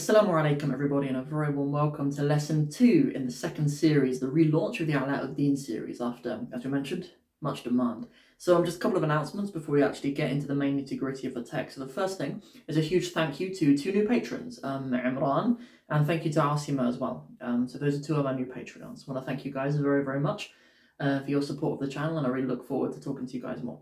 Assalamu alaikum everybody and a very warm welcome to lesson 2 in the second series, the relaunch of the Alauddin series after, as we mentioned, much demand. So um, just a couple of announcements before we actually get into the main nitty gritty of the text. So the first thing is a huge thank you to two new patrons, um, Imran, and thank you to Asima as well. Um, so those are two of our new Patreons. I want to thank you guys very, very much uh, for your support of the channel and I really look forward to talking to you guys more.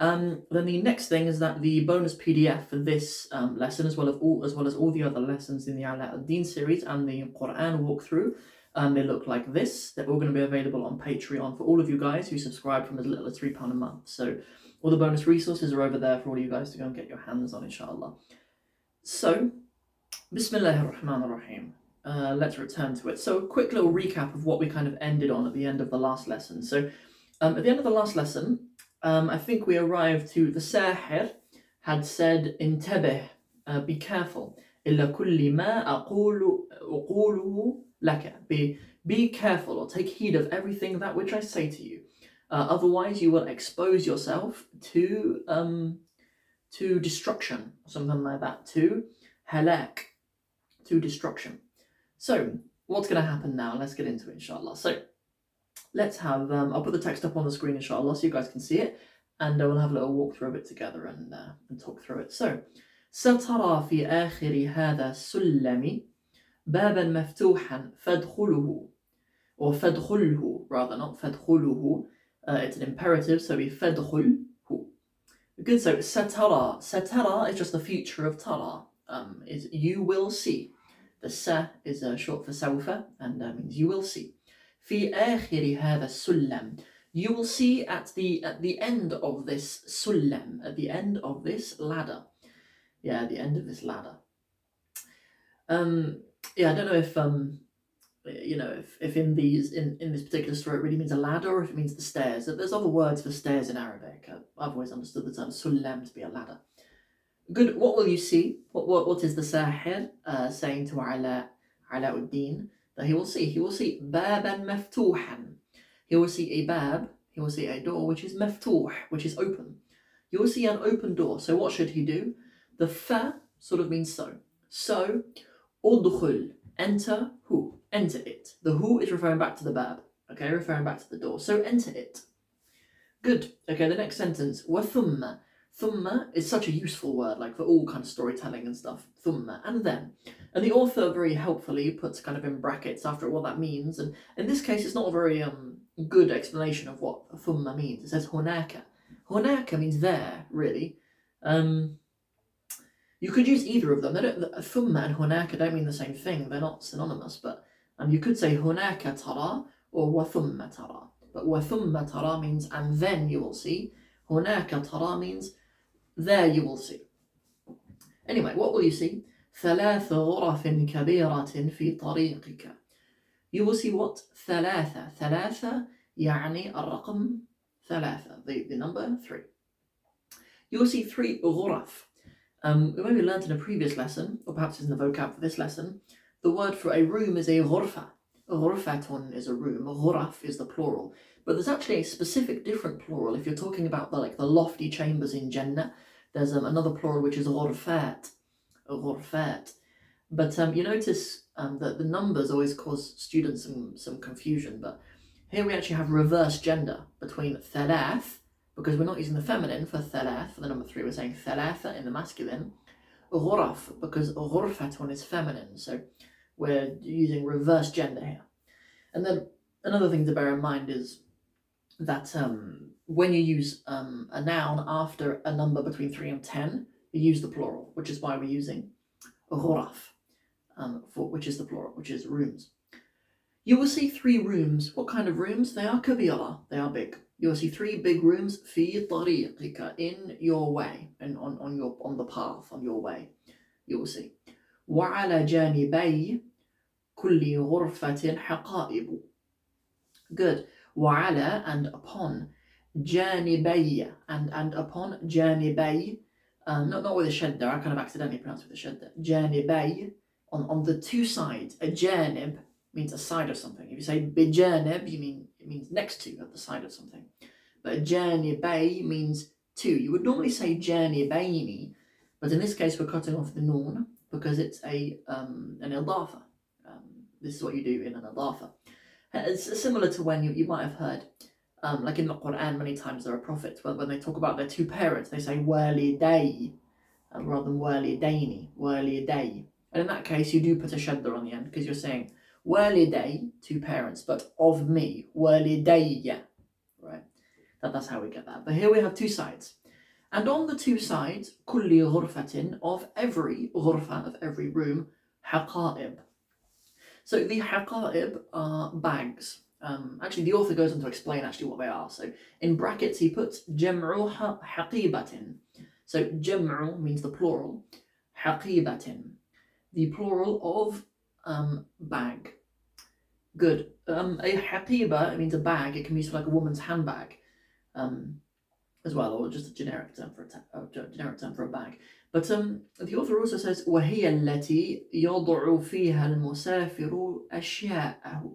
Um, then the next thing is that the bonus PDF for this um, lesson, as well as all as well as all the other lessons in the Alauddin series and the Quran walkthrough, um, they look like this. They're all going to be available on Patreon for all of you guys who subscribe from as little as three pound a month. So all the bonus resources are over there for all of you guys to go and get your hands on, inshallah. So, Bismillahir Rahim. Uh, let's return to it. So, a quick little recap of what we kind of ended on at the end of the last lesson. So, um, at the end of the last lesson, um, I think we arrived to the Sahir had said, Intabih, uh, be careful. إلا كل ما أقول أقوله لك. Be, be careful or take heed of everything that which I say to you. Uh, otherwise, you will expose yourself to um, to destruction, something like that. To halak, to destruction. So, what's going to happen now? Let's get into it, inshallah. So, let's have, um, I'll put the text up on the screen inshallah so you guys can see it and uh, we'll have a little walk through of it together and, uh, and talk through it. So, سترى في آخر هذا السلم بابا مفتوحا فادخله or فادخله rather not فادخله uh, it's an imperative so we فادخله good so satara satara is just the future of tara um, is you will see the sa is uh, short for sawfa and uh, means you will see في آخر هذا السلم you will see at the at the end of this sulam, at the end of this ladder. Yeah, at the end of this ladder. Um, yeah, I don't know if um, you know, if, if in these in, in this particular story it really means a ladder or if it means the stairs. There's other words for stairs in Arabic. I've always understood the term sulam to be a ladder. Good. What will you see? What what, what is the sahir uh, saying to Ala Alauddin? That he will see. He will see baban maftuhan. He will see a bab, he will see a door which is maftuh, which is open. You will see an open door. So what should he do? The fa sort of means so. So, udkhul, enter who? Enter it. The who is referring back to the bab, okay, referring back to the door. So enter it. Good. Okay, the next sentence. Wathumma. Thumma is such a useful word, like for all kind of storytelling and stuff. Thumma. And then. And the author very helpfully puts kind of in brackets after what that means. And in this case, it's not a very um, good explanation of what thumma means. It says honaka. Honaka means there, really. Um, you could use either of them. They don't, thumma and honaka don't mean the same thing. They're not synonymous. But um, you could say honaka tara or wathumma tara. But wathumma tara means and then you will see. Honaka tara means there you will see. Anyway, what will you see? ثلاث غرف كبيرة في طريقك. You will see what? ثلاثة. ثلاثة يعني الرقم ثلاثة. The, the number three. You will see three غرف. Um, we maybe learned in a previous lesson, or perhaps it's in the vocab for this lesson, the word for a room is a غرفة. غرفة is a room. غرف is the plural. But there's actually a specific different plural if you're talking about the like the lofty chambers in Jannah. There's um, another plural which is orfet, orfet. But um, you notice um, that the numbers always cause students some, some confusion. But here we actually have reverse gender between thalath, because we're not using the feminine for thalath, for the number three, we're saying thalatha in the masculine. orf because orfet one is feminine, so we're using reverse gender here. And then another thing to bear in mind is that um, when you use um, a noun after a number between 3 and 10, you use the plural, which is why we're using ghuraf, um, for, which is the plural, which is rooms. You will see three rooms. What kind of rooms? They are kabira, they are big. You will see three big rooms fi tariqika, in your way, and on, on your on the path, on your way. You will see. وعلى جانبي كل غرفة حقائب. Good. وعلى and upon Journey Bay and, and upon Journey Bay, um, not, not with a shed there, I kind of accidentally pronounced with a shed there, Journey Bay, on, on the two sides, a journib means a side of something. If you say bijernib, you mean it means next to at the side of something. But journey bay means two. You would normally say journey bayni, but in this case we're cutting off the norn because it's a um, an idafa. Um, this is what you do in an idafa. Uh, it's similar to when you, you might have heard um, like in the Quran, many times there are prophets, when, when they talk about their two parents, they say waliday um, rather than walidaini, waliday. And in that case, you do put a shadda on the end because you're saying waliday, two parents, but of me, walidayya, right? That, that's how we get that. But here we have two sides. And on the two sides, kulli ghurfatin, of every ghurfa, of every room, haqa'ib. So the haqa'ib are bags. Um, actually, the author goes on to explain actually what they are. So in brackets, he puts jam'u haqibatin. So jam'u means the plural, haqibatin, the plural of um, bag. Good. Um, a haqiba means a bag. It can be used for like a woman's handbag. Um, as well, or just a generic term for a, ta- a generic term for a bag. But um, the author also says وهي التي يضع فيها المسافر أشياءه,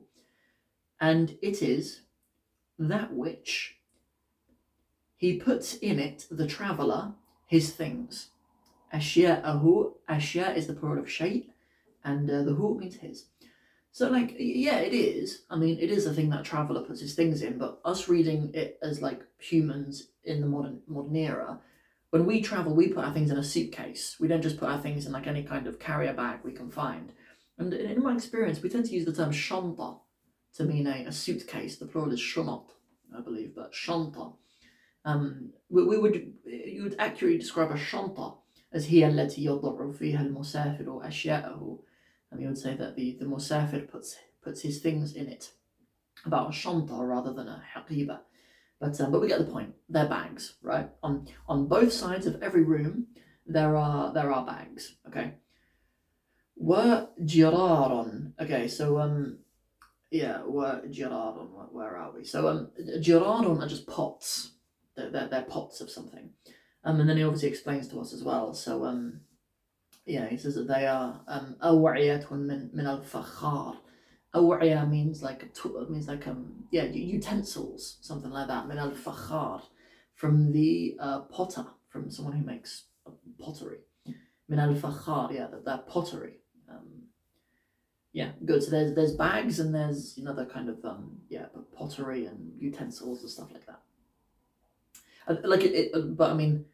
and it is that which he puts in it the traveller his things. Ashya'ahu, Ashia is the plural of shay, and uh, the hu means his. So, like, yeah, it is. I mean, it is a thing that traveller puts his things in, but us reading it as like humans in the modern modern era, when we travel, we put our things in a suitcase. We don't just put our things in like any kind of carrier bag we can find. And in my experience, we tend to use the term shanta to mean a, a suitcase. The plural is shunat, I believe, but shanta. Um, we, we would you would accurately describe a shanta as هي التي يضع فيها المسافر أشياءه. And you would say that the, the musafir puts puts his things in it. About a shanta rather than a haqiba. But um, but we get the point. They're bags, right? On on both sides of every room, there are there are bags. Okay. Were jiraron. Okay, so um, yeah, were jiraron. Where are we? So um, jiraron are just pots. They're, they're, they're pots of something. Um, and then he obviously explains to us as well. So um, yeah, he says that they are um min min al fakhar. Aw'iya means like means like um yeah utensils something like that. Min al fakhar from the uh, potter from someone who makes pottery. Min al fakhar yeah that, that pottery. Um, yeah, good. So there's there's bags and there's another kind of um yeah pottery and utensils and stuff like that. Uh, like it, it, but I mean,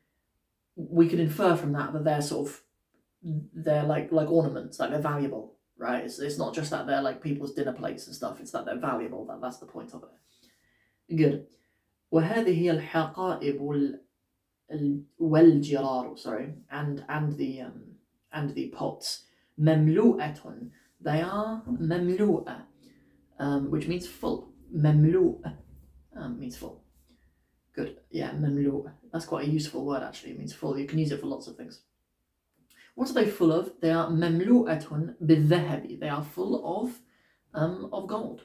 we can infer from that that they're sort of they're like like ornaments, like they're valuable, right? It's, it's not just that they're like people's dinner plates and stuff. It's that they're valuable. That that's the point of it. Good. وهذه الحقائب والجرار sorry and and the um and the pots مملوءة they are مملوءة um, which means full مملوء um, means full good yeah مملوء that's quite a useful word actually it means full you can use it for lots of things what are they full of? They are memlu'atun bidhahabi. They are full of um, of gold.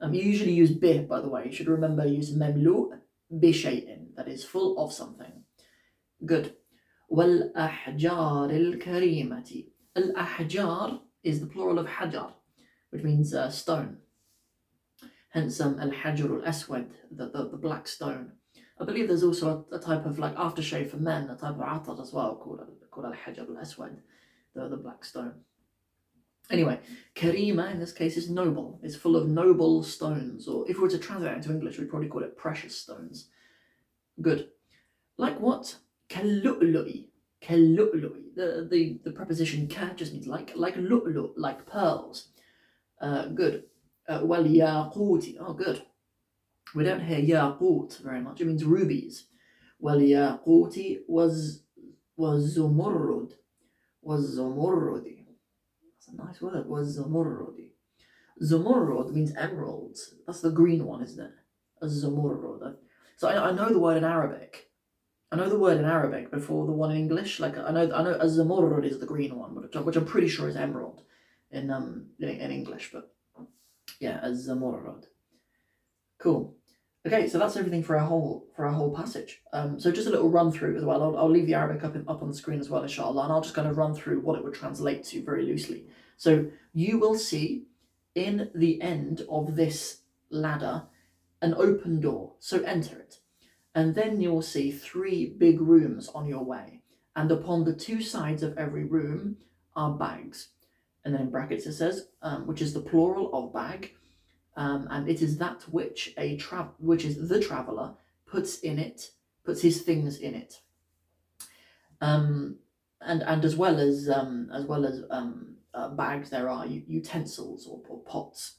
Um, you usually use bi, by the way. You should remember use memlu' bishay'in. That is full of something. Good. وَالْأَحْجَارِ الْكَرِيمَةِ Al-ahjar is the plural of hajar, which means uh, stone. Hence um, al-hajar al-aswad, the, the, the black stone. I believe there's also a, a, type of like aftershave for men, a type of atar as well called called al hajar al aswad, the the black stone. Anyway, karima in this case is noble. It's full of noble stones, or if we were to translate into English, we'd probably call it precious stones. Good. Like what? Kallu'lu'i. Kallu'lu'i. The, the, the preposition ka just means like, like lu'lu, like pearls. Uh, good. Uh, wal yaquti. Oh, good. We don't hear yaqut very much. It means rubies. Well, yaquti was was zumurrud. Was zumurrudi. That's a nice word. Was zumurrudi. Zumurrud means emeralds. That's the green one, isn't it? A zumurrud. So I, I know the word in Arabic. I know the word in Arabic before the one in English. Like I know, I know a zamurrud is the green one, which, I'm pretty sure is emerald in um in, in English. But yeah, a zamurrud. Cool. Okay, so that's everything for our whole for our whole passage. Um, so just a little run through as well. I'll, I'll leave the Arabic up in, up on the screen as well, inshallah, and I'll just kind of run through what it would translate to very loosely. So you will see in the end of this ladder an open door. So enter it, and then you will see three big rooms on your way, and upon the two sides of every room are bags. And then in brackets it says, um, which is the plural of bag, um, and it is that which a tra- which is the traveller puts in it, puts his things in it. Um, and and as well as um, as well as um, uh, bags, there are utensils or, or pots,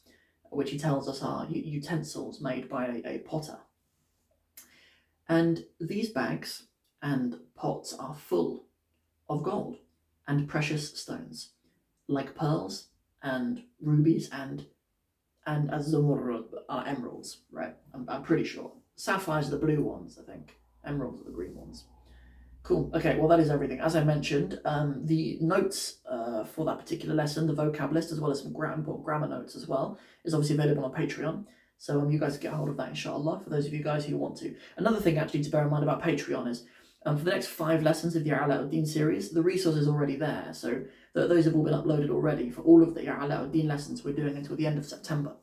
which he tells us are utensils made by a, a potter. And these bags and pots are full of gold and precious stones, like pearls and rubies and and azumrud are emeralds, right? I'm, I'm pretty sure. Sapphires are the blue ones, I think. Emeralds are the green ones. Cool. Okay, well, that is everything. As I mentioned, um, the notes uh, for that particular lesson, the vocab list, as well as some gram- grammar notes as well, is obviously available on Patreon. So um, you guys get hold of that, inshallah, for those of you guys who want to. Another thing, actually, to bear in mind about Patreon is um, for the next five lessons of the Alauddin series, the resource is already there. So th- those have all been uploaded already for all of the Alauddin lessons we're doing until the end of September.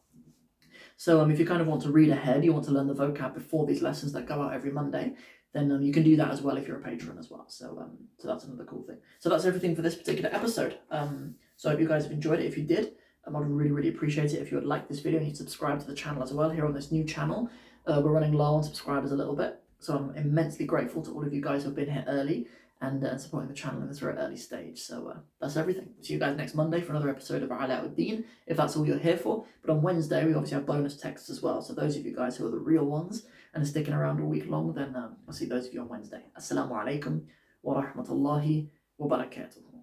So um, if you kind of want to read ahead, you want to learn the vocab before these lessons that go out every Monday, then um, you can do that as well if you're a patron as well. So um, so that's another cool thing. So that's everything for this particular episode. Um, so I hope you guys have enjoyed it. If you did, um, I'd really really appreciate it if you would like this video and you'd subscribe to the channel as well here on this new channel. Uh, we're running low on subscribers a little bit, so I'm immensely grateful to all of you guys who have been here early and uh, supporting the channel in this very early stage. So uh, that's everything. See you guys next Monday for another episode of Alauddin, if that's all you're here for. But on Wednesday, we obviously have bonus texts as well. So those of you guys who are the real ones and are sticking around all week long, then um, I'll see those of you on Wednesday. Assalamu alaikum wa rahmatullahi wa barakatuh.